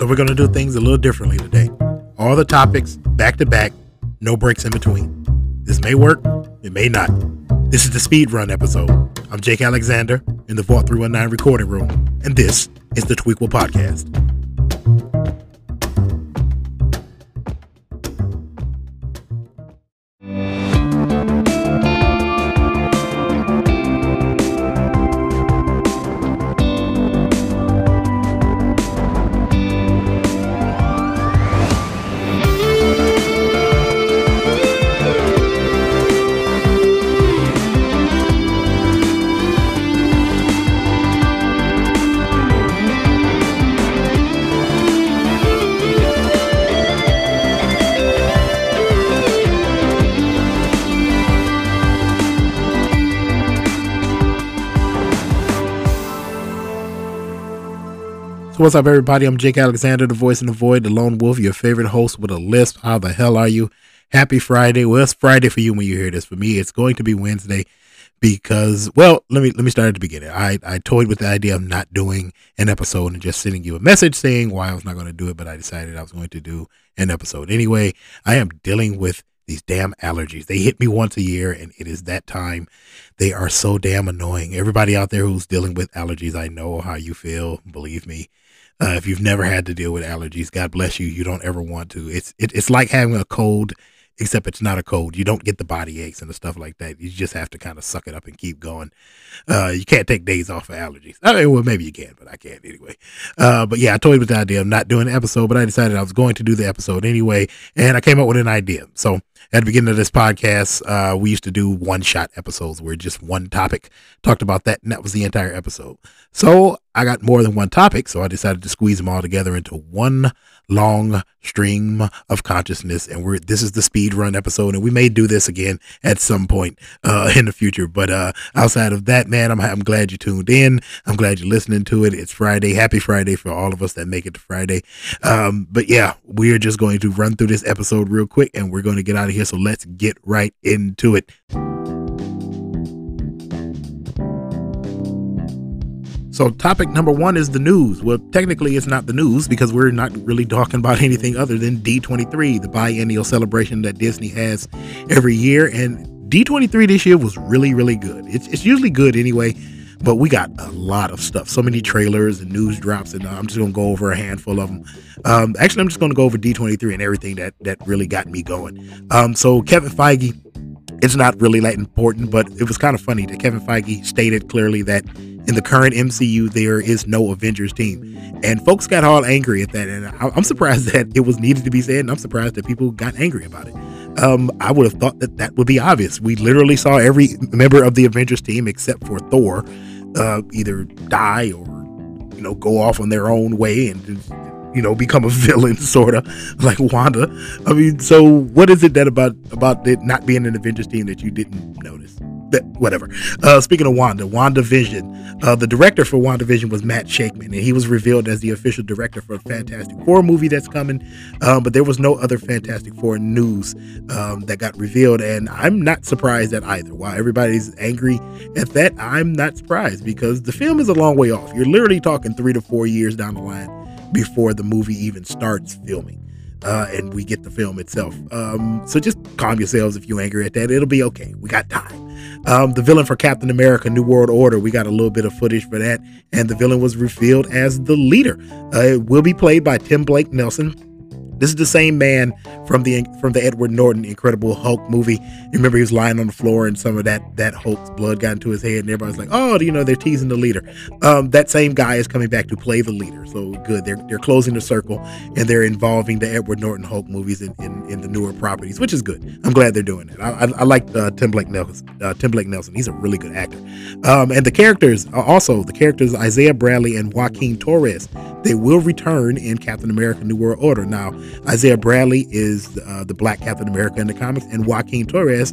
So we're going to do things a little differently today. All the topics back to back, no breaks in between. This may work, it may not. This is the speed run episode. I'm Jake Alexander in the Vault 319 recording room, and this is the Tweequel Podcast. What's up, everybody? I'm Jake Alexander, the voice in the void, the lone wolf, your favorite host with a lisp. How the hell are you? Happy Friday. Well, it's Friday for you when you hear this. For me, it's going to be Wednesday because, well, let me let me start at the beginning. I I toyed with the idea of not doing an episode and just sending you a message saying why I was not going to do it, but I decided I was going to do an episode anyway. I am dealing with these damn allergies. They hit me once a year, and it is that time. They are so damn annoying. Everybody out there who's dealing with allergies, I know how you feel. Believe me. Uh, if you've never had to deal with allergies, God bless you. You don't ever want to. It's it, it's like having a cold, except it's not a cold. You don't get the body aches and the stuff like that. You just have to kind of suck it up and keep going. Uh, you can't take days off for allergies. I mean, well, maybe you can, but I can't anyway. Uh, but yeah, I toyed with the idea of not doing an episode, but I decided I was going to do the episode anyway, and I came up with an idea. So at the beginning of this podcast, uh, we used to do one shot episodes where just one topic talked about that, and that was the entire episode. So I got more than one topic, so I decided to squeeze them all together into one long stream of consciousness. And we're this is the speed run episode, and we may do this again at some point uh, in the future. But uh, outside of that, man, I'm I'm glad you tuned in. I'm glad you're listening to it. It's Friday. Happy Friday for all of us that make it to Friday. Um, but yeah, we are just going to run through this episode real quick, and we're going to get out of here. So let's get right into it. So, topic number one is the news. Well, technically, it's not the news because we're not really talking about anything other than D23, the biennial celebration that Disney has every year. And D23 this year was really, really good. It's, it's usually good anyway, but we got a lot of stuff. So many trailers and news drops, and I'm just going to go over a handful of them. Um, actually, I'm just going to go over D23 and everything that, that really got me going. Um, so, Kevin Feige it's not really that important, but it was kind of funny that Kevin Feige stated clearly that in the current MCU there is no Avengers team, and folks got all angry at that, and I'm surprised that it was needed to be said, and I'm surprised that people got angry about it. Um, I would have thought that that would be obvious. We literally saw every member of the Avengers team except for Thor uh, either die or you know go off on their own way and you know, become a villain, sort of like Wanda. I mean, so what is it that about about it not being an Avengers team that you didn't notice? That whatever. Uh, speaking of Wanda, WandaVision, uh, the director for WandaVision was Matt Shakman, and he was revealed as the official director for a Fantastic Four movie that's coming. Um, but there was no other Fantastic Four news um, that got revealed, and I'm not surprised at either. While everybody's angry at that, I'm not surprised because the film is a long way off. You're literally talking three to four years down the line before the movie even starts filming. Uh, and we get the film itself. Um, so just calm yourselves if you're angry at that. It'll be okay. We got time. Um, the villain for Captain America: New World Order. We got a little bit of footage for that, and the villain was revealed as the leader. Uh, it will be played by Tim Blake Nelson, this is the same man from the from the Edward Norton Incredible Hulk movie. You remember he was lying on the floor and some of that that Hulk's blood got into his head, and everybody's like, "Oh, you know, they're teasing the leader." Um, that same guy is coming back to play the leader. So good. They're they're closing the circle and they're involving the Edward Norton Hulk movies in, in, in the newer properties, which is good. I'm glad they're doing it. I, I, I like uh, Tim Blake Nelson. Uh, Tim Blake Nelson. He's a really good actor. Um, and the characters also the characters Isaiah Bradley and Joaquin Torres. They will return in Captain America: New World Order. Now Isaiah Bradley is uh, the Black Captain America in the comics, and Joaquin Torres,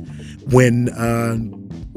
when uh,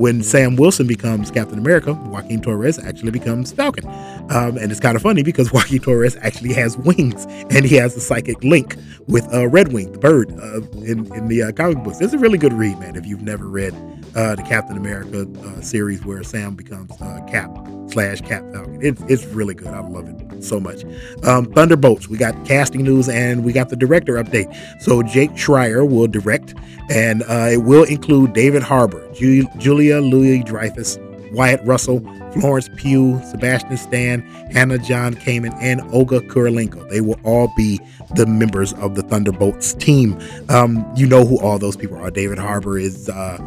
when Sam Wilson becomes Captain America, Joaquin Torres actually becomes Falcon. Um, and it's kind of funny because Joaquin Torres actually has wings, and he has a psychic link with uh, Redwing, the bird, uh, in in the uh, comic books. It's a really good read, man. If you've never read uh, the Captain America uh, series where Sam becomes uh, Cap. slash Cap Falcon. It's it's really good. I love it so much. Um, Thunderbolts. We got casting news and we got the director update. So Jake Schreier will direct, and uh, it will include David Harbour, Ju- Julia Louis Dreyfus, Wyatt Russell, Florence Pugh, Sebastian Stan, Hannah John Kamen, and Olga Kurylenko. They will all be the members of the Thunderbolts team. Um, you know who all those people are. David Harbour is, uh,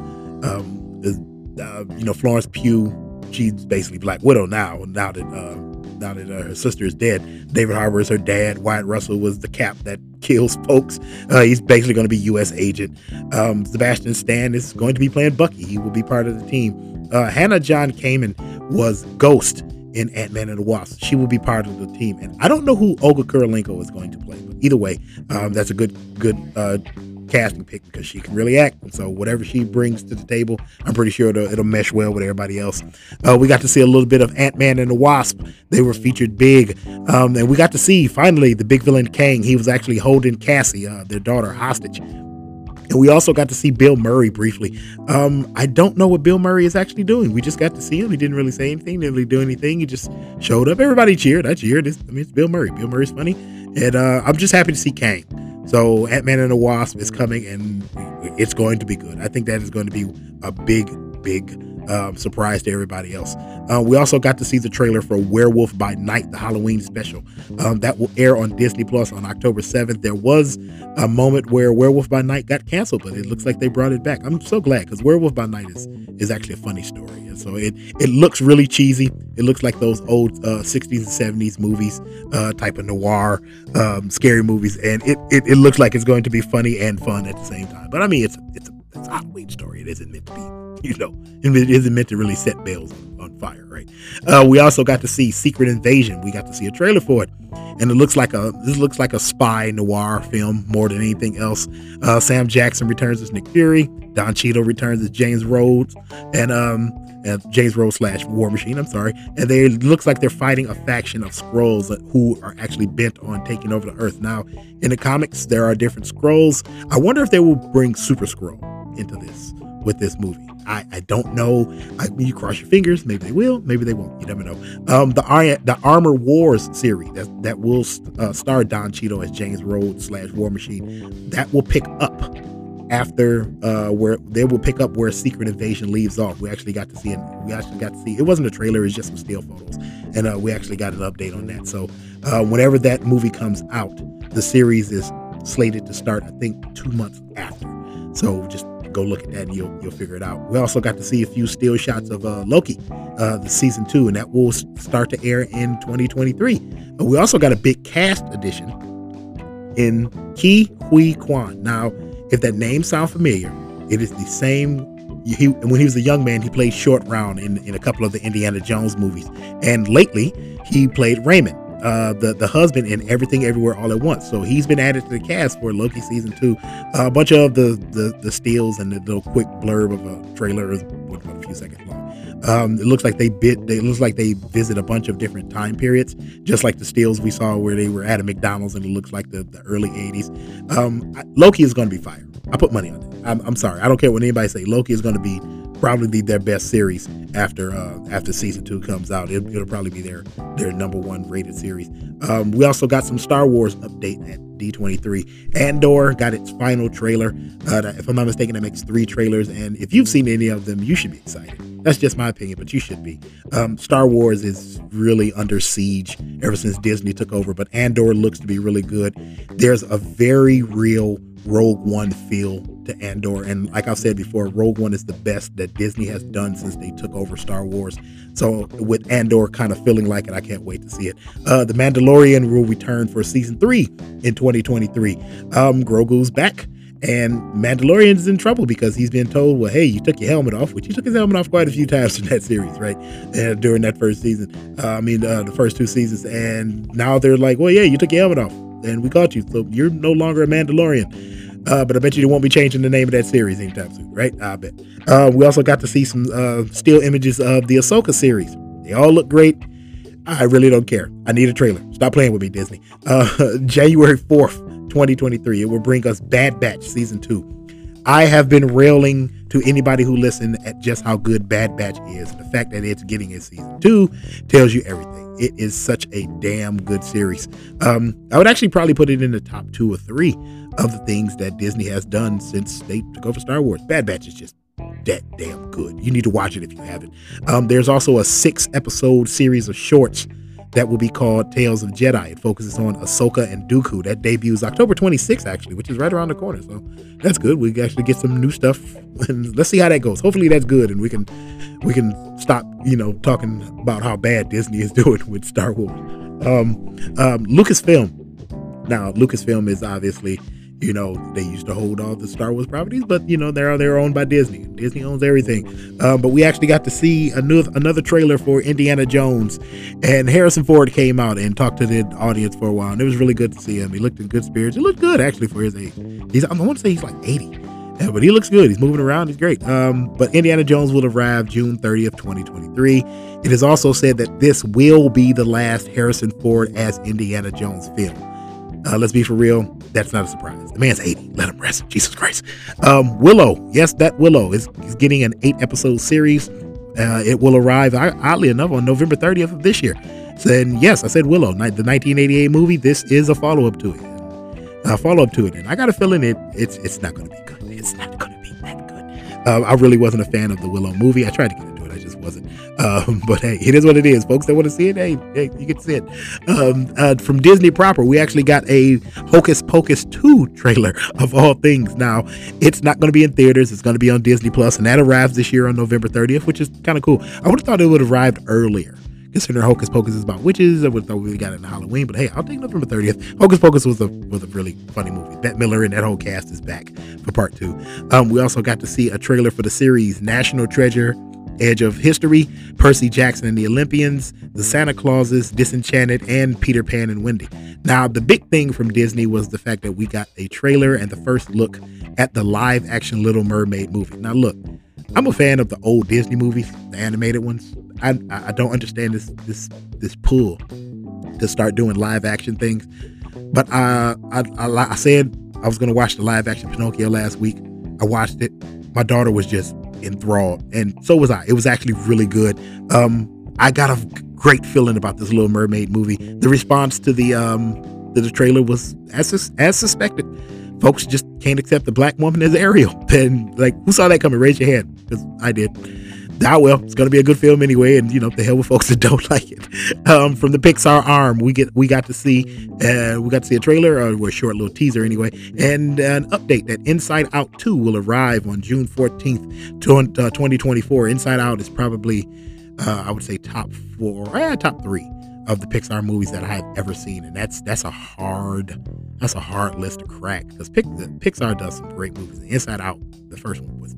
um, is uh, you know, Florence Pugh. She's basically Black Widow now. Now that uh, now that uh, her sister is dead, David Harbour is her dad. Wyatt Russell was the cap that kills folks. Uh, he's basically going to be U.S. agent. Um, Sebastian Stan is going to be playing Bucky. He will be part of the team. Uh, Hannah John Kamen was Ghost in Ant Man and the Wasp. She will be part of the team, and I don't know who Olga Kurylenko is going to play, but either way, um, that's a good good uh, casting pick because she can really act. So whatever she brings to the table, I'm pretty sure it'll, it'll mesh well with everybody else. Uh, we got to see a little bit of Ant Man and the Wasp. They were featured big, um, and we got to see finally the big villain Kang. He was actually holding Cassie, uh, their daughter, hostage. And we also got to see Bill Murray briefly. Um, I don't know what Bill Murray is actually doing. We just got to see him. He didn't really say anything, didn't really do anything. He just showed up. Everybody cheered. I cheered. It's, I mean, it's Bill Murray. Bill Murray's funny. And uh, I'm just happy to see Kang. So Ant Man and the Wasp is mm. coming, and it's going to be good. I think that is going to be a big, big um, surprise to everybody else. Uh, we also got to see the trailer for Werewolf by Night, the Halloween special. Um, that will air on Disney Plus on October 7th. There was a moment where Werewolf by Night got canceled, but it looks like they brought it back. I'm so glad because Werewolf by Night is is actually a funny story. And so it it looks really cheesy. It looks like those old uh, 60s and 70s movies, uh, type of noir, um, scary movies, and it, it it looks like it's going to be funny and fun at the same time. But I mean, it's it's it's a Halloween story. It isn't meant to be, you know, it isn't meant to really set bells on, fire, right? Uh, we also got to see Secret Invasion. We got to see a trailer for it, and it looks like a this looks like a spy noir film more than anything else. Uh, Sam Jackson returns as Nick Fury. Don Cheadle returns as James Rhodes, and um, and James Rhodes slash War Machine. I'm sorry, and they looks like they're fighting a faction of Skrulls who are actually bent on taking over the Earth. Now, in the comics, there are different Skrulls. I wonder if they will bring Super Skrull into this with this movie. I, I don't know. I you cross your fingers. Maybe they will. Maybe they won't. You never know. Um, the the Armor Wars series that that will uh, star Don Cheadle as James Rhodes slash War Machine. That will pick up after uh, where they will pick up where Secret Invasion leaves off. We actually got to see it. We actually got to see it wasn't a trailer; it was just some still photos, and uh, we actually got an update on that. So uh, whenever that movie comes out, the series is slated to start. I think two months after. So just go look at that and you'll you'll figure it out. We also got to see a few still shots of uh, Loki, uh, the season two, and that will start to air in 2023. Uh, we also got a big cast addition in Ke Huy Quan. Now, if that name sounds familiar, it is the same. He, when he was a young man, he played Short Round in, in a couple of the Indiana Jones movies, and lately he played Raymond uh, the the husband in Everything Everywhere All at Once. So he's been added to the cast for Loki season two. Uh, a bunch of the the the steals and the little quick blurb of a trailer is what, a few seconds long. Um, it looks like they bit. They, looks like they visit a bunch of different time periods, just like the steals we saw where they were at a McDonald's, and it looks like the, the early '80s. Um, Loki is going to be fire. I put money on it. I'm, I'm sorry. I don't care what anybody say. Loki is going to be probably be their best series after uh, after season two comes out. It, will probably be their their number one rated series. Um, we also got some Star Wars update at D23. Andor got its final trailer. Uh, if I'm not mistaken, that makes three trailers. And if you've seen any of them, you should be excited. That's just my opinion, but you should be. Um, Star Wars is really under siege ever since Disney took over, but Andor looks to be really good. There's a very real Rogue One feel to Andor. And like I've said before, Rogue One is the best that Disney has done since they took over Star Wars. So with Andor kind of feeling like it, I can't wait to see it. Uh, the Mandalorian will return for season three in 2023. Um, Grogu's back. And Mandalorian's in trouble because he's been told, well, hey, you took your helmet off, which he took his helmet off quite a few times in that series, right? And during that first season, uh, I mean, uh, the first two seasons. And now they're like, well, yeah, you took your helmet off and we got you. So you're no longer a Mandalorian. Uh, but I bet you won't be changing the name of that series anytime soon, right? I bet. Uh, we also got to see some uh, still images of the Ahsoka series. They all look great. I really don't care. I need a trailer. Stop playing with me, Disney. Uh, January 4th, 2023, it will bring us Bad Batch Season 2. I have been railing to anybody who listened at just how good Bad Batch is. The fact that it's getting a season two tells you everything. It is such a damn good series. Um, I would actually probably put it in the top two or three of the things that Disney has done since they took over Star Wars. Bad Batch is just that damn good. You need to watch it if you haven't. Um, there's also a six episode series of shorts that will be called Tales of Jedi. It focuses on Ahsoka and Dooku. That debuts October 26th, actually, which is right around the corner. So that's good. We actually get some new stuff, and let's see how that goes. Hopefully, that's good, and we can we can stop, you know, talking about how bad Disney is doing with Star Wars. Um, um, Lucasfilm. Now, Lucasfilm is obviously you know, they used to hold all the Star Wars properties, but you know, they're they're owned by Disney. Disney owns everything. Um, but we actually got to see another another trailer for Indiana Jones, and Harrison Ford came out and talked to the audience for a while, and it was really good to see him. He looked in good spirits. He looked good actually for his age. He's I want to say he's like 80. Yeah, but he looks good. He's moving around. He's great. Um, but Indiana Jones will arrive June 30th, 2023. It is also said that this will be the last Harrison Ford as Indiana Jones film. Uh, let's be for real. That's not a surprise. The man's 80. Let him rest. Jesus Christ. Um, Willow. Yes, that Willow is, is getting an eight episode series. Uh, it will arrive, oddly enough, on November 30th of this year. And yes, I said Willow, the 1988 movie. This is a follow up to it. A follow up to it, and I got a feeling it it's it's not going to be good. It's not going to be that good. Uh, I really wasn't a fan of the Willow movie. I tried to get wasn't. Um, but hey, it is what it is. Folks that want to see it, hey, hey, you can see it. Um, uh, from Disney proper, we actually got a Hocus Pocus 2 trailer of all things. Now, it's not going to be in theaters. It's going to be on Disney Plus, and that arrives this year on November 30th, which is kind of cool. I would have thought it would have arrived earlier. Considering Hocus Pocus is about witches, I would have thought we got it in Halloween, but hey, I'll take November 30th. Hocus Pocus was a was a really funny movie. Bette Midler and that whole cast is back for part two. Um, we also got to see a trailer for the series National Treasure Edge of History, Percy Jackson and the Olympians, The Santa Clauses, Disenchanted, and Peter Pan and Wendy. Now, the big thing from Disney was the fact that we got a trailer and the first look at the live action Little Mermaid movie. Now, look, I'm a fan of the old Disney movies, the animated ones. I, I don't understand this this this pull to start doing live action things. But I, I, I said I was going to watch the live action Pinocchio last week. I watched it. My daughter was just enthralled, and so was I. It was actually really good. Um, I got a great feeling about this Little Mermaid movie. The response to the um, to the trailer was as as suspected. Folks just can't accept the black woman as Ariel. Then, like, who saw that coming? Raise your hand, because I did ah well, it's gonna be a good film anyway, and you know the hell with folks that don't like it. Um, from the Pixar arm, we get we got to see uh, we got to see a trailer or a short little teaser anyway, and an update that Inside Out 2 will arrive on June 14th, 2024. Uh, Inside Out is probably uh, I would say top four, eh, top three of the Pixar movies that I have ever seen, and that's that's a hard that's a hard list to crack because Pixar does some great movies. Inside Out, the first one was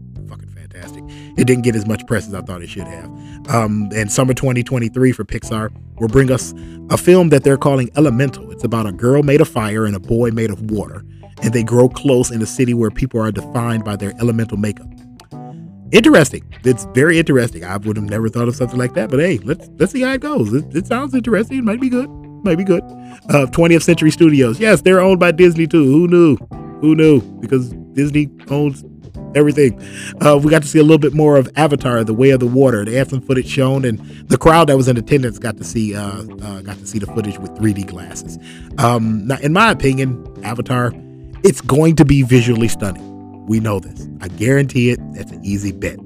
fantastic. It didn't get as much press as I thought it should have. Um, and summer 2023 for Pixar will bring us a film that they're calling Elemental. It's about a girl made of fire and a boy made of water, and they grow close in a city where people are defined by their elemental makeup. Interesting. It's very interesting. I would have never thought of something like that, but hey, let's let's see how it goes. It, it sounds interesting. It might be good. Might be good. Uh, 20th Century Studios. Yes, they're owned by Disney too. Who knew? Who knew? Because Disney owns everything. Uh, we got to see a little bit more of Avatar: The Way of the Water. They had some footage shown, and the crowd that was in attendance got to see uh, uh, got to see the footage with 3D glasses. Um, now, in my opinion, Avatar, it's going to be visually stunning. We know this. I guarantee it. That's an easy bet.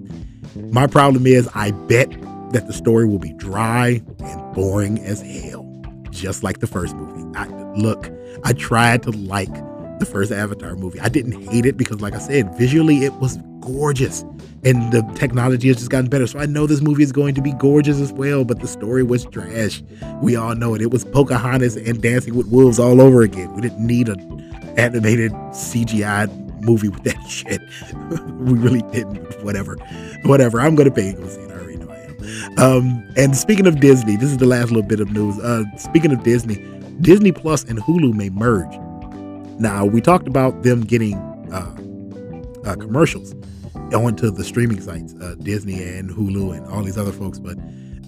My problem is, I bet that the story will be dry and boring as hell, just like the first movie. I, look, I tried to like the first Avatar movie. I didn't hate it because, like I said, visually it was gorgeous and the technology has just gotten better. So I know this movie is going to be gorgeous as well, but the story was trash. We all know it. It was Pocahontas and Dancing with Wolves all over again. We didn't need an animated CGI movie with that shit. we really didn't. Whatever. Whatever. I'm going to pay to go see it. I already know I am. Um, and speaking of Disney, this is the last little bit of news. Uh, speaking of Disney, Disney Plus and Hulu may merge. Now, we talked about them getting uh, uh, commercials onto the streaming sites, uh, Disney and Hulu and all these other folks, but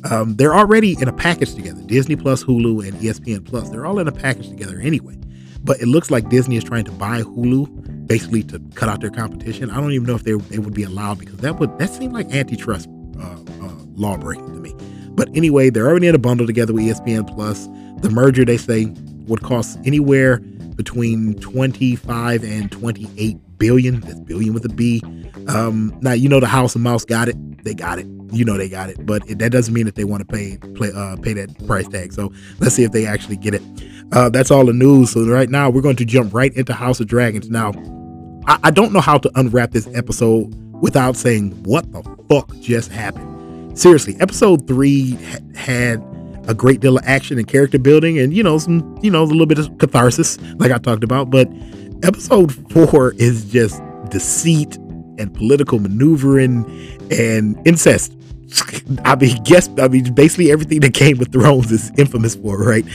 um, they're already in a package together. Disney Plus, Hulu, and ESPN Plus. They're all in a package together anyway. But it looks like Disney is trying to buy Hulu basically to cut out their competition. I don't even know if they, they would be allowed because that would that seemed like antitrust uh, uh, law breaking to me. But anyway, they're already in a bundle together with ESPN Plus. The merger they say would cost anywhere between 25 and 28 billion. That's billion with a B. Um, now you know the House of Mouse got it. They got it. You know they got it. But it, that doesn't mean that they want to pay play, uh, pay that price tag. So let's see if they actually get it. Uh, that's all the news. So right now we're going to jump right into House of Dragons. Now I, I don't know how to unwrap this episode without saying what the fuck just happened. Seriously, episode three ha- had a great deal of action and character building and you know some you know a little bit of catharsis like i talked about but episode four is just deceit and political maneuvering and incest I mean, guess I mean, basically everything that Game of Thrones is infamous for, right?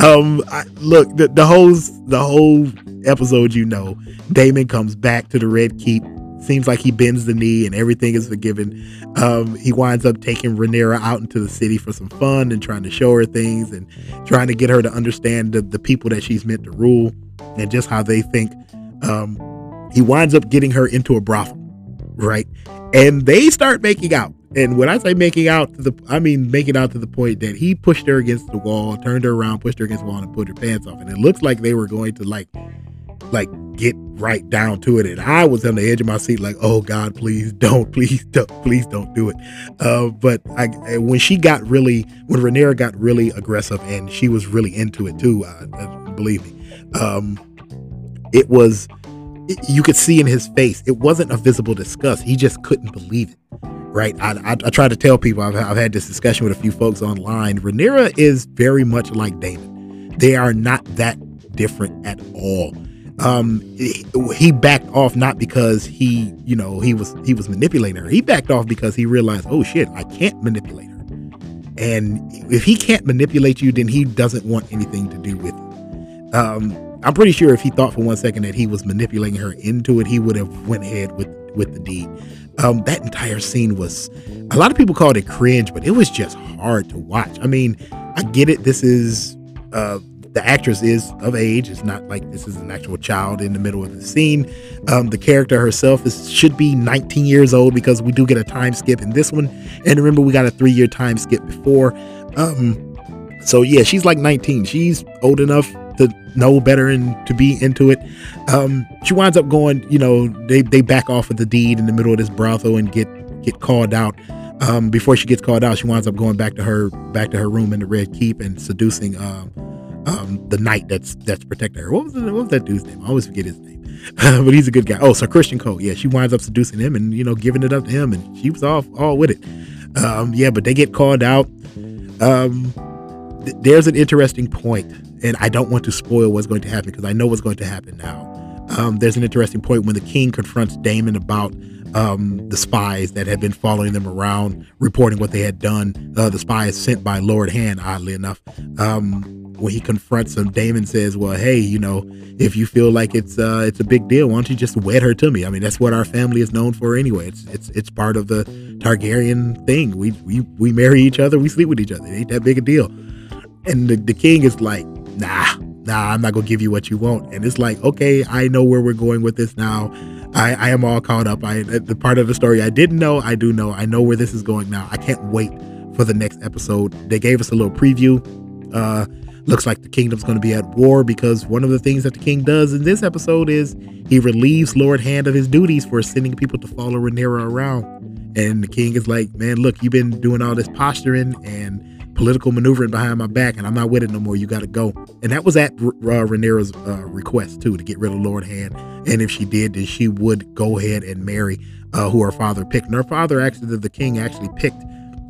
Um, I, look, the, the whole the whole episode, you know, Daemon comes back to the Red Keep. Seems like he bends the knee and everything is forgiven. Um, he winds up taking Rhaenyra out into the city for some fun and trying to show her things and trying to get her to understand the, the people that she's meant to rule and just how they think. Um, he winds up getting her into a brothel, right? And they start making out and when I say making out to the, I mean making out to the point that he pushed her against the wall, turned her around, pushed her against the wall, and put her pants off. And it looks like they were going to like, like get right down to it. And I was on the edge of my seat, like, oh God, please don't, please don't, please don't do it. Uh, but I, when she got really, when Rhaenyra got really aggressive, and she was really into it too, believe me, um, it was. you could see in his face, it wasn't a visible disgust. He just couldn't believe it right? I, I, I, try to tell people, I've, I've had this discussion with a few folks online. Rhaenyra is very much like Daemon. They are not that different at all. Um, he, backed off not because he, you know, he was he was manipulating her. He backed off because he realized, oh shit, I can't manipulate her. And if he can't manipulate you, then he doesn't want anything to do with you. Um, I'm pretty sure if he thought for one second that he was manipulating her into it, he would have went ahead with with the deed. Um, that entire scene was a lot of people called it cringe, but it was just hard to watch. I mean, I get it. This is uh, the actress is of age. It's not like this is an actual child in the middle of the scene. Um, the character herself is should be 19 years old because we do get a time skip in this one. And remember, we got a three year time skip before. Um, so yeah, she's like 19. She's old enough to know better and to be into it. Um, she winds up going, you know, they, they back off of the deed in the middle of this brothel and get get called out. Um, before she gets called out, she winds up going back to her back to her room in the Red Keep and seducing um, um, the knight that's that's protecting her. What was, the, what was that dude's name? I always forget his name, but he's a good guy. Oh, so Criston Cole. Yeah, she winds up seducing him and you know giving it up to him, and she was all all with it. Um, yeah, but they get called out. Um, th- there's an interesting point and I don't want to spoil what's going to happen because I know what's going to happen now. Um, there's an interesting point when the king confronts Daemon about um, the spies that had been following them around, reporting what they had done. Uh, the spies sent by Lord Hand, oddly enough. Um, when he confronts them, Daemon says, "Well, hey, you know, if you feel like it's uh, it's a big deal, why don't you just wed her to me? I mean, that's what our family is known for anyway. It's it's it's part of the Targaryen thing. We we we marry each other, we sleep with each other. It ain't that big a deal." And the, the king is like, nah, nah, I'm not gonna give you what you want. And it's like, okay, I know where we're going with this now. I, I am all caught up. I the part of the story I didn't know, I do know. I know where this is going now. I can't wait for the next episode. They gave us a little preview. Uh, looks like the kingdom's going to be at war because one of the things that the king does in this episode is he relieves Lord Hand of his duties for sending people to follow Rhaenyra around. And the king is like, man, look, you've been doing all this posturing and political maneuvering behind my back, and I'm not with it no more. You got to go. And that was at uh, Rhaenyra's uh, request too to get rid of Lord Hand. And if she did, then she would go ahead and marry uh, who her father picked. And her father actually, the, king actually picked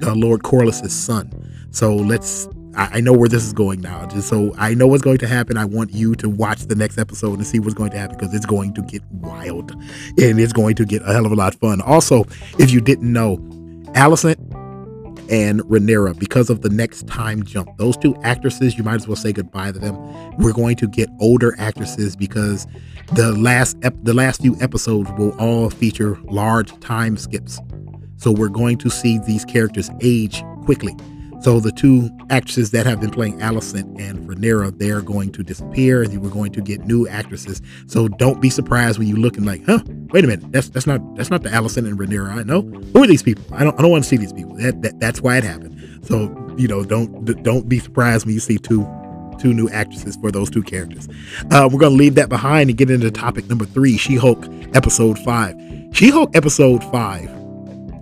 uh, Lord Corlys's son. So let's. I, I know where this is going now. Just so I know what's going to happen. I want you to watch the next episode and see what's going to happen because it's going to get wild and it's going to get a hell of a lot of fun. Also, if you didn't know, Alicent and Rhaenyra because of the next time jump. Those two actresses, you might as well say goodbye to them. We're going to get older actresses because the last ep- the last few episodes will all feature large time skips. So we're going to see these characters age quickly. So the two actresses that have been playing Alicent and Rhaenyra, they're going to disappear, and we're going to get new actresses. So don't be surprised when you look and like, huh? Wait a minute, that's that's not that's not the Alicent and Rhaenyra I know. Who are these people? I don't I don't want to see these people. That, that that's why it happened. So you know, don't don't be surprised when you see two two new actresses for those two characters. Uh, we're to leave that behind and get into topic number three She Hulk episode five. She Hulk episode five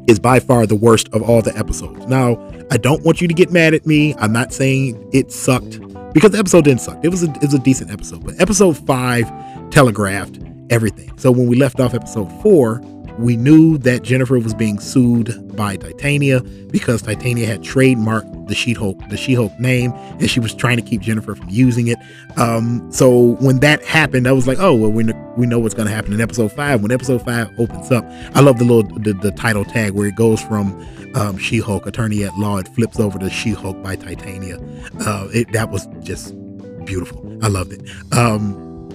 is by far the worst of all the episodes. Now, I don't want you to get mad at me. I'm not saying it sucked because the episode didn't suck. It was a, it was a decent episode, but episode five telegraphed everything. So when we left off episode four, we knew that Jennifer was being sued by Titania because Titania had trademarked the She-Hulk, the She-Hulk name, and she was trying to keep Jennifer from using it. Um, so when that happened, I was like, oh well, we know, we know what's going to happen in episode five. When episode five opens up, I love the little the, the title tag where it goes from um, She-Hulk, Attorney at Law, it flips over to She-Hulk by Titania. Uh, it, that was just beautiful. I loved it. Um,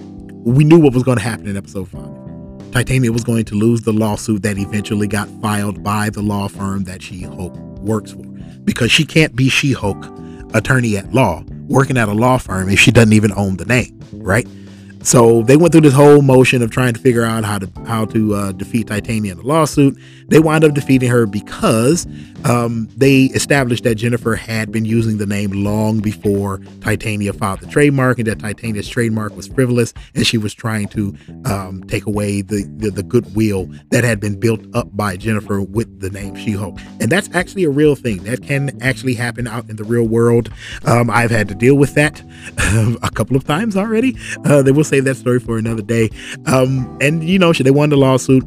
we knew what was going to happen in episode five. Titania was going to lose the lawsuit that eventually got filed by the law firm that She Hulk works for because she can't be She Hulk attorney at law working at a law firm if she doesn't even own the name, right? So they went through this whole motion of trying to figure out how to how to uh, defeat Titania in the lawsuit. They wind up defeating her because um, they established that Jennifer had been using the name long before Titania filed the trademark, and that Titania's trademark was frivolous, and she was trying to um, take away the, the, the goodwill that had been built up by Jennifer with the name She-Hulk. And that's actually a real thing that can actually happen out in the real world. Um, I've had to deal with that a couple of times already. Uh, they will save that story for another day. Um, and you know, they won the lawsuit.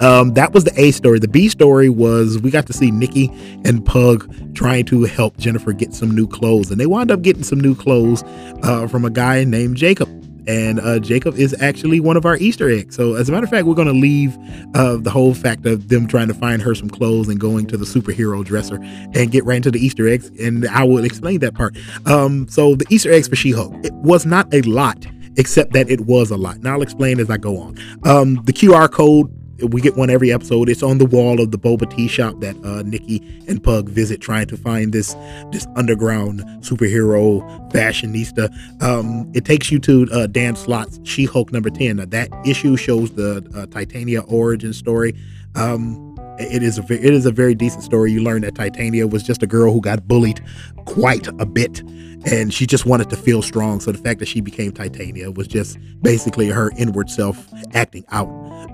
Um, that was the A story. The B story was we got to see Nikki and Pug trying to help Jennifer get some new clothes, and they wound up getting some new clothes uh, from a guy named Jacob. And uh, Jacob is actually one of our Easter eggs. So, as a matter of fact, we're going to leave uh, the whole fact of them trying to find her some clothes and going to the superhero dresser and get right into the Easter eggs. And I will explain that part. Um, so, the Easter eggs for She Hulk, it was not a lot except that it was a lot. Now I'll explain as I go on. Um, the QR code we get one every episode. It's on the wall of the boba tea shop that uh, Nikki and Pug visit, trying to find this this underground superhero fashionista. Um, it takes you to uh, Dan Slott's She Hulk number ten. Now, that issue shows the uh, Titania origin story. Um, it is a it is a very decent story. You learn that Titania was just a girl who got bullied quite a bit and she just wanted to feel strong. So the fact that she became Titania was just basically her inward self acting out.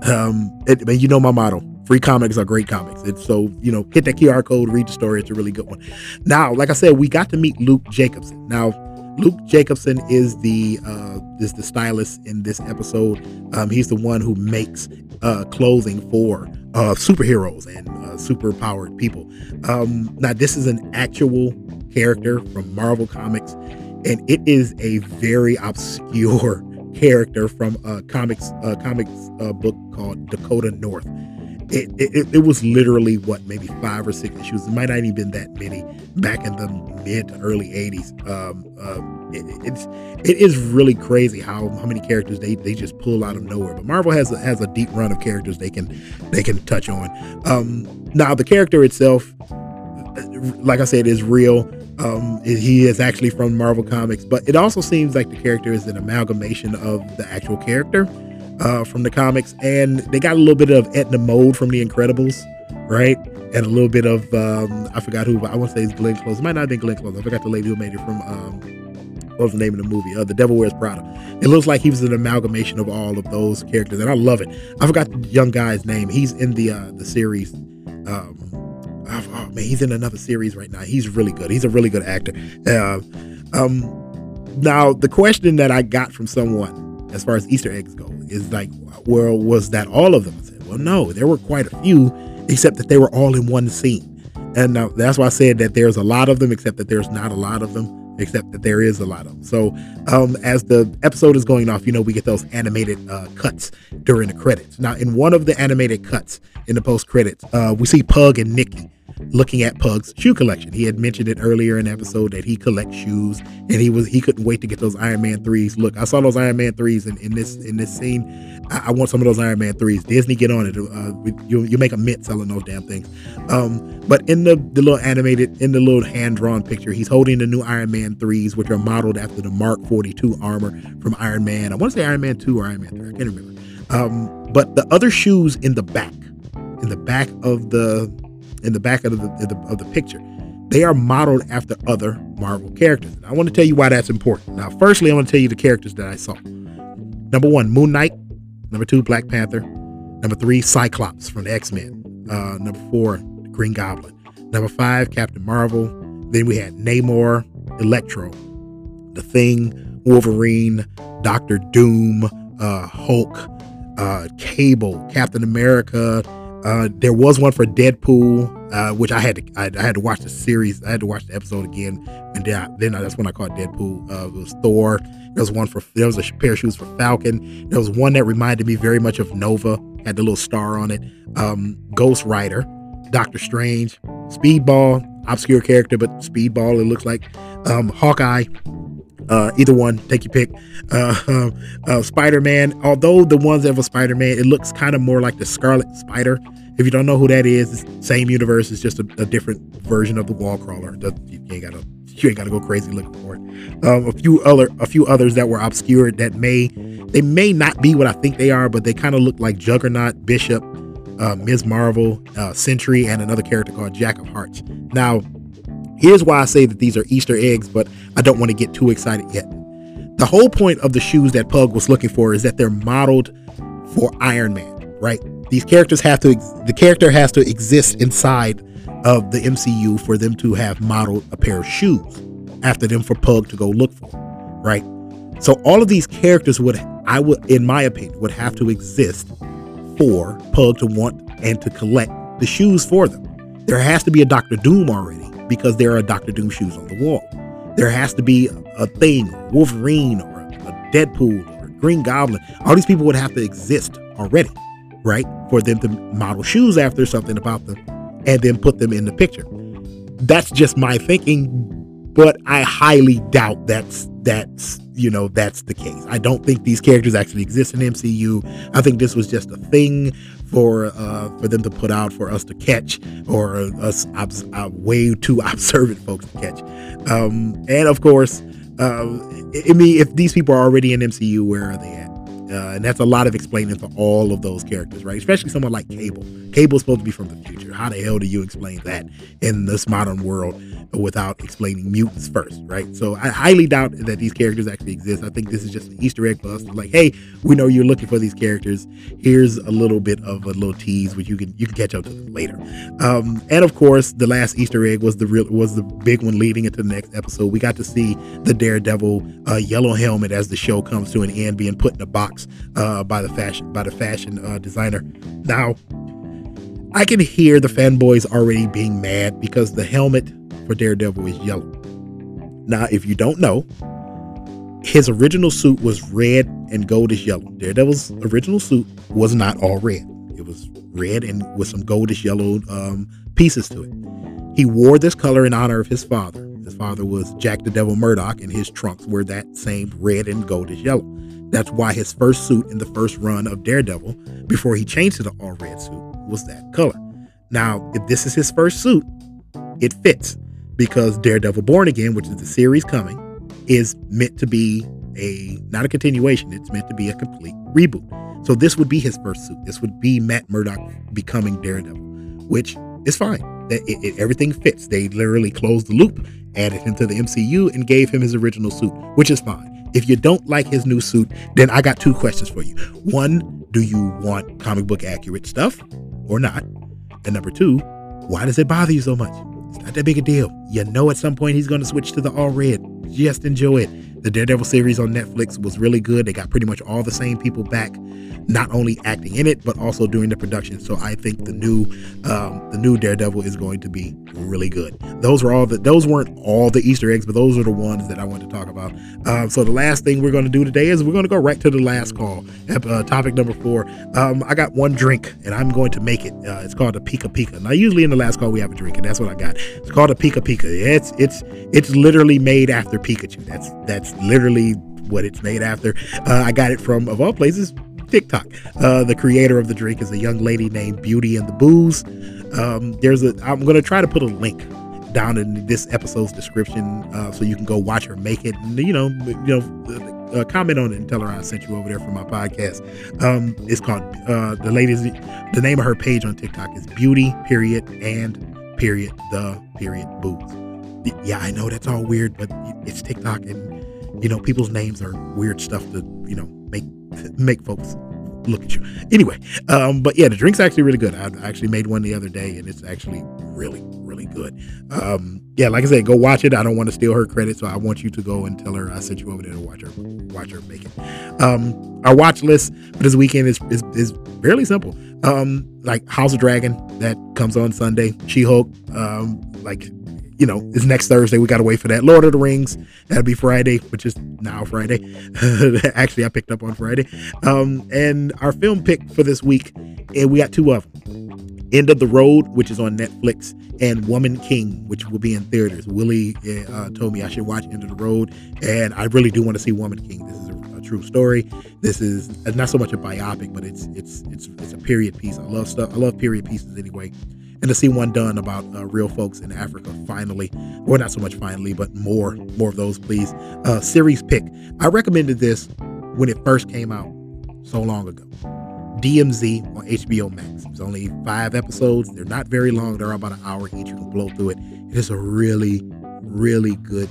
Um, it, you know my motto: free comics are great comics. And so you know, hit that QR code, read the story. It's a really good one. Now, like I said, we got to meet Luke Jacobson. Now, Luke Jacobson is the uh, is the stylist in this episode. Um, he's the one who makes uh, clothing for uh, superheroes and uh, super powered people. Um, now, this is an actual character from Marvel Comics, and it is a very obscure character from a comics a comics uh, book called Dakota North. It, it, it was literally what maybe five or six issues. It might not even been that many back in the mid to early '80s. Um, uh, it, it's it is really crazy how how many characters they, they just pull out of nowhere. But Marvel has a, has a deep run of characters they can they can touch on. Um, now the character itself, like I said, is real. Um, he is actually from Marvel Comics, but it also seems like the character is an amalgamation of the actual character uh, from the comics, and they got a little bit of Edna Mode from The Incredibles, right? And a little bit of um, I forgot who, I want to say it's Glenn Close. It might not have been Glenn Close. I forgot the lady who made it from um, what was the name of the movie? Uh, the Devil Wears Prada. It looks like he was an amalgamation of all of those characters, and I love it. I forgot the young guy's name. He's in the uh, the series. Um, oh, man, he's in another series right now. He's really good. He's a really good actor. Uh, um, now, the question that I got from someone as far as Easter eggs go is like, well, was that all of them? I said, well, no, there were quite a few, except that they were all in one scene. And now that's why I said that there's a lot of them, except that there's not a lot of them except that there is a lot of them. So, um, as the episode is going off, you know, we get those animated uh, cuts during the credits. Now, in one of the animated cuts in the post credits, uh, we see Pug and Nikki looking at Pug's shoe collection. He had mentioned it earlier in the episode that he collects shoes, and he was he couldn't wait to get those Iron Man threes. Look, I saw those Iron Man threes in, in this in this scene. I, I want some of those Iron Man threes. Disney, get on it. Uh, you you make a mint selling those damn things. Um, but in the the little animated in the little hand drawn picture, he's holding the new Iron Man threes, which are modeled after the Mark 42 armor from Iron Man. I want to say Iron Man 2 or Iron Man 3. I can't remember. Um, but the other shoes in the back, in the back of the in the back of the, of the, of the picture, they are modeled after other Marvel characters. I want to tell you why that's important. Now, firstly, I want to tell you the characters that I saw. Number one, Moon Knight. Number two, Black Panther. Number three, Cyclops from the X Men. Uh, number four, Green Goblin. Number five, Captain Marvel. Then we had Namor, Electro, The Thing, Wolverine, Doctor Doom, uh, Hulk, uh, Cable, Captain America. Uh, there was one for Deadpool, uh, which I had to I, I, had to watch the series. I had to watch the episode again, and then I, then that's when I caught Deadpool. Uh, it was Thor. There was one for there was a pair of shoes for Falcon. There was one that reminded me very much of Nova. Had the little star on it. Um, Ghost Rider, Doctor Strange, Speedball, obscure character, but Speedball it looks like. Um, Hawkeye, uh, either one, take your pick. Uh, uh, Spider Man, although the ones that have Spider Man, it looks kind of more like the Scarlet Spider. If you don't know who that is, same universe, it's just a, a different version of the wall crawler. You ain't gotta you ain't gotta go crazy looking for it. Um, a few other a few others that were obscured that may they may not be what I think they are, but they kind of look like Juggernaut, Bishop, uh, Ms. Marvel, uh, Sentry, and another character called Jack of Hearts. Now, Here's why I say that these are Easter eggs, but I don't want to get too excited yet. The whole point of the shoes that Pug was looking for is that they're modeled for Iron Man, right? These characters have to, the character has to exist inside of the MCU for them to have modeled a pair of shoes after them for Pug to go look for, right? So all of these characters would, I would, in my opinion, would have to exist for Pug to want and to collect the shoes for them. There has to be a Doctor Doom already because there are Doctor Doom shoes on the wall. There has to be a thing, Wolverine or a Deadpool or a Green Goblin. All these people would have to exist already, right? For them to model shoes after something about them and then put them in the picture. That's just my thinking, but I highly doubt that's that's you know that's the case. I don't think these characters actually exist in MCU. I think this was just a thing for uh, for them to put out for us to catch or us uh, way too observant folks to catch. Um, and of course, uh, I mean, if these people are already in MCU, where are they at? Uh, and that's a lot of explaining for all of those characters, right? Especially someone like Cable. Cable's supposed to be from the future. How the hell do you explain that in this modern world? without explaining mutants first, right? So I highly doubt that these characters actually exist. I think this is just an Easter egg for us. Like, hey, we know you're looking for these characters. Here's a little bit of a little tease, which you can you can catch up to later. Um, and of course, the last Easter egg was the real was the big one leading into the next episode. We got to see the Daredevil uh, yellow helmet as the show comes to an end, being put in a box uh, by the fashion by the fashion uh, designer. Now. I can hear the fanboys already being mad because the helmet for Daredevil is yellow. Now, if you don't know, his original suit was red and goldish yellow. Daredevil's original suit was not all red. It was red and with some goldish yellow um, pieces to it. He wore this color in honor of his father. His father was Jack the Devil Murdock, and his trunks were that same red and goldish yellow. That's why his first suit in the first run of Daredevil, before he changed to the all red suit, was that color. Now, if this is his first suit, it fits because Daredevil Born Again, which is the series coming, is meant to be a not a continuation. It's meant to be a complete reboot. So this would be his first suit. This would be Matt Murdock becoming Daredevil, which is fine. It, it, everything fits. They literally closed the loop, added him to the MCU, and gave him his original suit, which is fine. If you don't like his new suit, then I got two questions for you. One, do you want comic book accurate stuff or not? And number two, why does it bother you so much? It's not that big a deal. You know at some point he's going to switch to the all red. Just enjoy it. The Daredevil series on Netflix was really good. They got pretty much all the same people back not only acting in it but also doing the production. So I think the new um, the new Daredevil is going to be really good. Those were all the those weren't all the Easter eggs, but those are the ones that I want to talk about. Um, so the last thing we're going to do today is we're going to go right to the last call. Uh, topic number four. Um, I got one drink and I'm going to make it. Uh, it's called a Pika Pika. Now usually in the last call we have a drink and that's what I got. It's called a Pika Pika. It's it's it's literally made after Pikachu. That's that's literally what it's made after. Uh, I got it from of all places TikTok. Uh, the creator of the drink is a young lady named Beauty and the Booze. Um, there's a. I'm to try to put a link down in this episode's description uh, so you can go watch her make it. And, you know, you know, uh, comment on it and tell her I sent you over there for my podcast. Um, it's called uh, the lady's. The name of her page on TikTok is Beauty Period and Period the Period Booze. Yeah, I know that's all weird, but it's TikTok and you know people's names are weird stuff to you know make make folks look at you. Anyway, um, but yeah, the drink's actually really good. I actually made one the other day, and it's actually really, really good. Um, yeah, like I said, go watch it. I don't want to steal her credit, so I want you to go and tell her I sent you over there to watch her, watch her make it. Um, our watch list for this weekend is is, is fairly simple. Um, like House of Dragon that comes on Sunday, She Hulk, um, like you know, is next Thursday. We got to wait for that. Lord of the Rings, that'll be Friday, which is now Friday. Actually, I picked up on Friday. Um, and our film pick for this week, and we got two of them End of the Road, which is on Netflix, and Woman King, which will be in theaters. Willie uh, told me I should watch End of the Road, and I really do want to see Woman King. This is a true story. This is not so much a biopic, but it's it's it's it's a period piece. I love stuff. I love period pieces anyway and to see one done about uh, real folks in Africa finally, or not so much finally, but more, more of those, please. Uh, series pick. I recommended this when it first came out so long ago. DMZ on HBO Max. It's only five episodes. They're not very long. They're about an hour each. You can blow through it. It is a really, really good,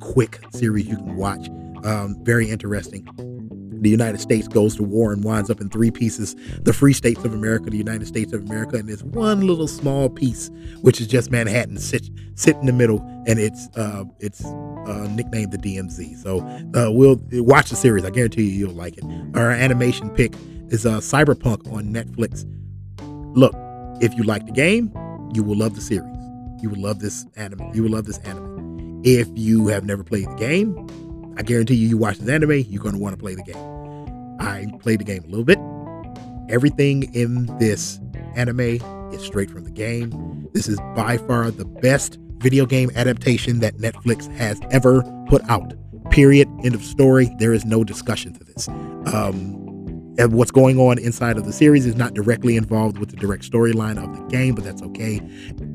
quick series you can watch. Um, very interesting the United States goes to war and winds up in three pieces the Free States of America, the United States of America, and there's one little small piece, which is just Manhattan, sit, sit in the middle, and it's uh, it's uh, nicknamed the DMZ. So uh, we'll watch the series. I guarantee you, you'll like it. Our animation pick is uh, Cyberpunk on Netflix. Look, if you like the game, you will love the series. You will love this anime. You will love this anime. If you have never played the game, I guarantee you, you watch this anime, you're going to want to play the game. I played the game a little bit. Everything in this anime is straight from the game. This is by far the best video game adaptation that Netflix has ever put out. Period. End of story. There is no discussion to this. Um, and what's going on inside of the series is not directly involved with the direct storyline of the game, but that's okay.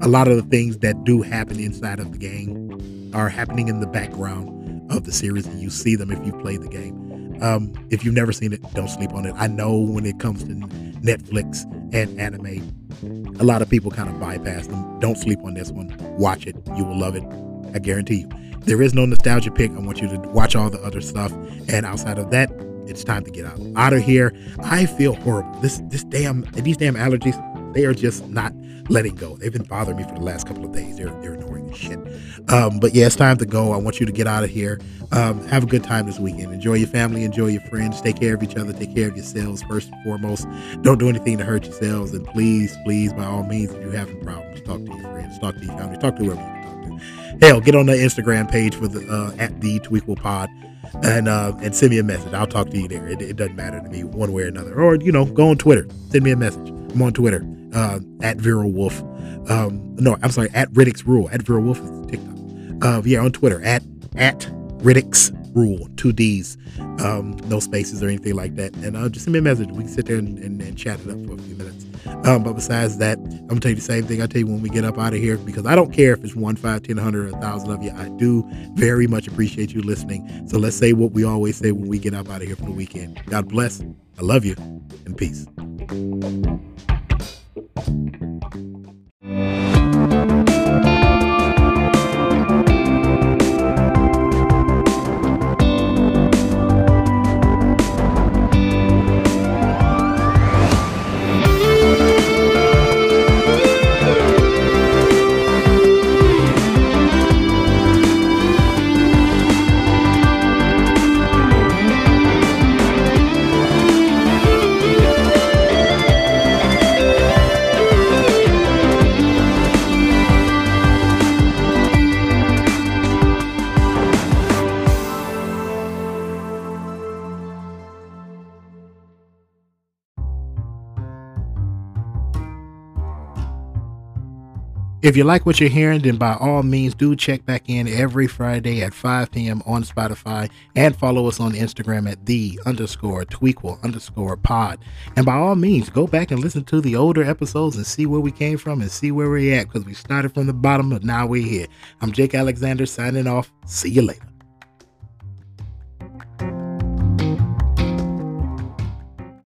A lot of the things that do happen inside of the game are happening in the background of the series and you see them if you've played the game. Um, if you've never seen it, don't sleep on it. I know when it comes to Netflix and anime, a lot of people kind of bypass them. Don't sleep on this one. Watch it. You will love it. I guarantee you. There is no nostalgia pick. I want you to watch all the other stuff. And outside of that, it's time to get out out of here. I feel horrible. This this damn these damn allergies, they are just not letting go. They've been bothering me for the last couple of days. They're they're annoying as shit. Um, but yeah, it's time to go. I want you to get out of here. Um, have a good time this weekend. Enjoy your family. Enjoy your friends. Take care of each other. Take care of yourselves first and foremost. Don't do anything to hurt yourselves. And please, please, by all means, if you're having problems, talk to your friends. Talk to your family. Talk to whoever you can talk to. Hell, get on the Instagram page for the uh, at the Tweequel Pod and uh, and send me a message. I'll talk to you there. It, it, doesn't matter to me one way or another. Or you know, go on Twitter. Send me a message. I'm on Twitter uh, at Viral Wolf. Um, no, I'm sorry, at Riddick's Rule. At Viral Wolf is TikTok. Uh, yeah, on Twitter at at Riddick's Rule. Two D's. Um, no spaces or anything like that. And uh, just send me a message. We can sit there and, and, and chat it up for a few minutes. Um, but besides that, I'm gonna tell you the same thing I tell you when we get up out of here because I don't care if it's one, five, ten, hundred, a thousand of you. I do very much appreciate you listening. So let's say what we always say when we get up out of here for the weekend. God bless. I love you and peace. If you like what you're hearing, then by all means do check back in every Friday at 5 p.m. on Spotify and follow us on Instagram at the underscore tweequel underscore pod. And by all means, go back and listen to the older episodes and see where we came from and see where we're at because we started from the bottom, but now we're here. I'm Jake Alexander signing off. See you later.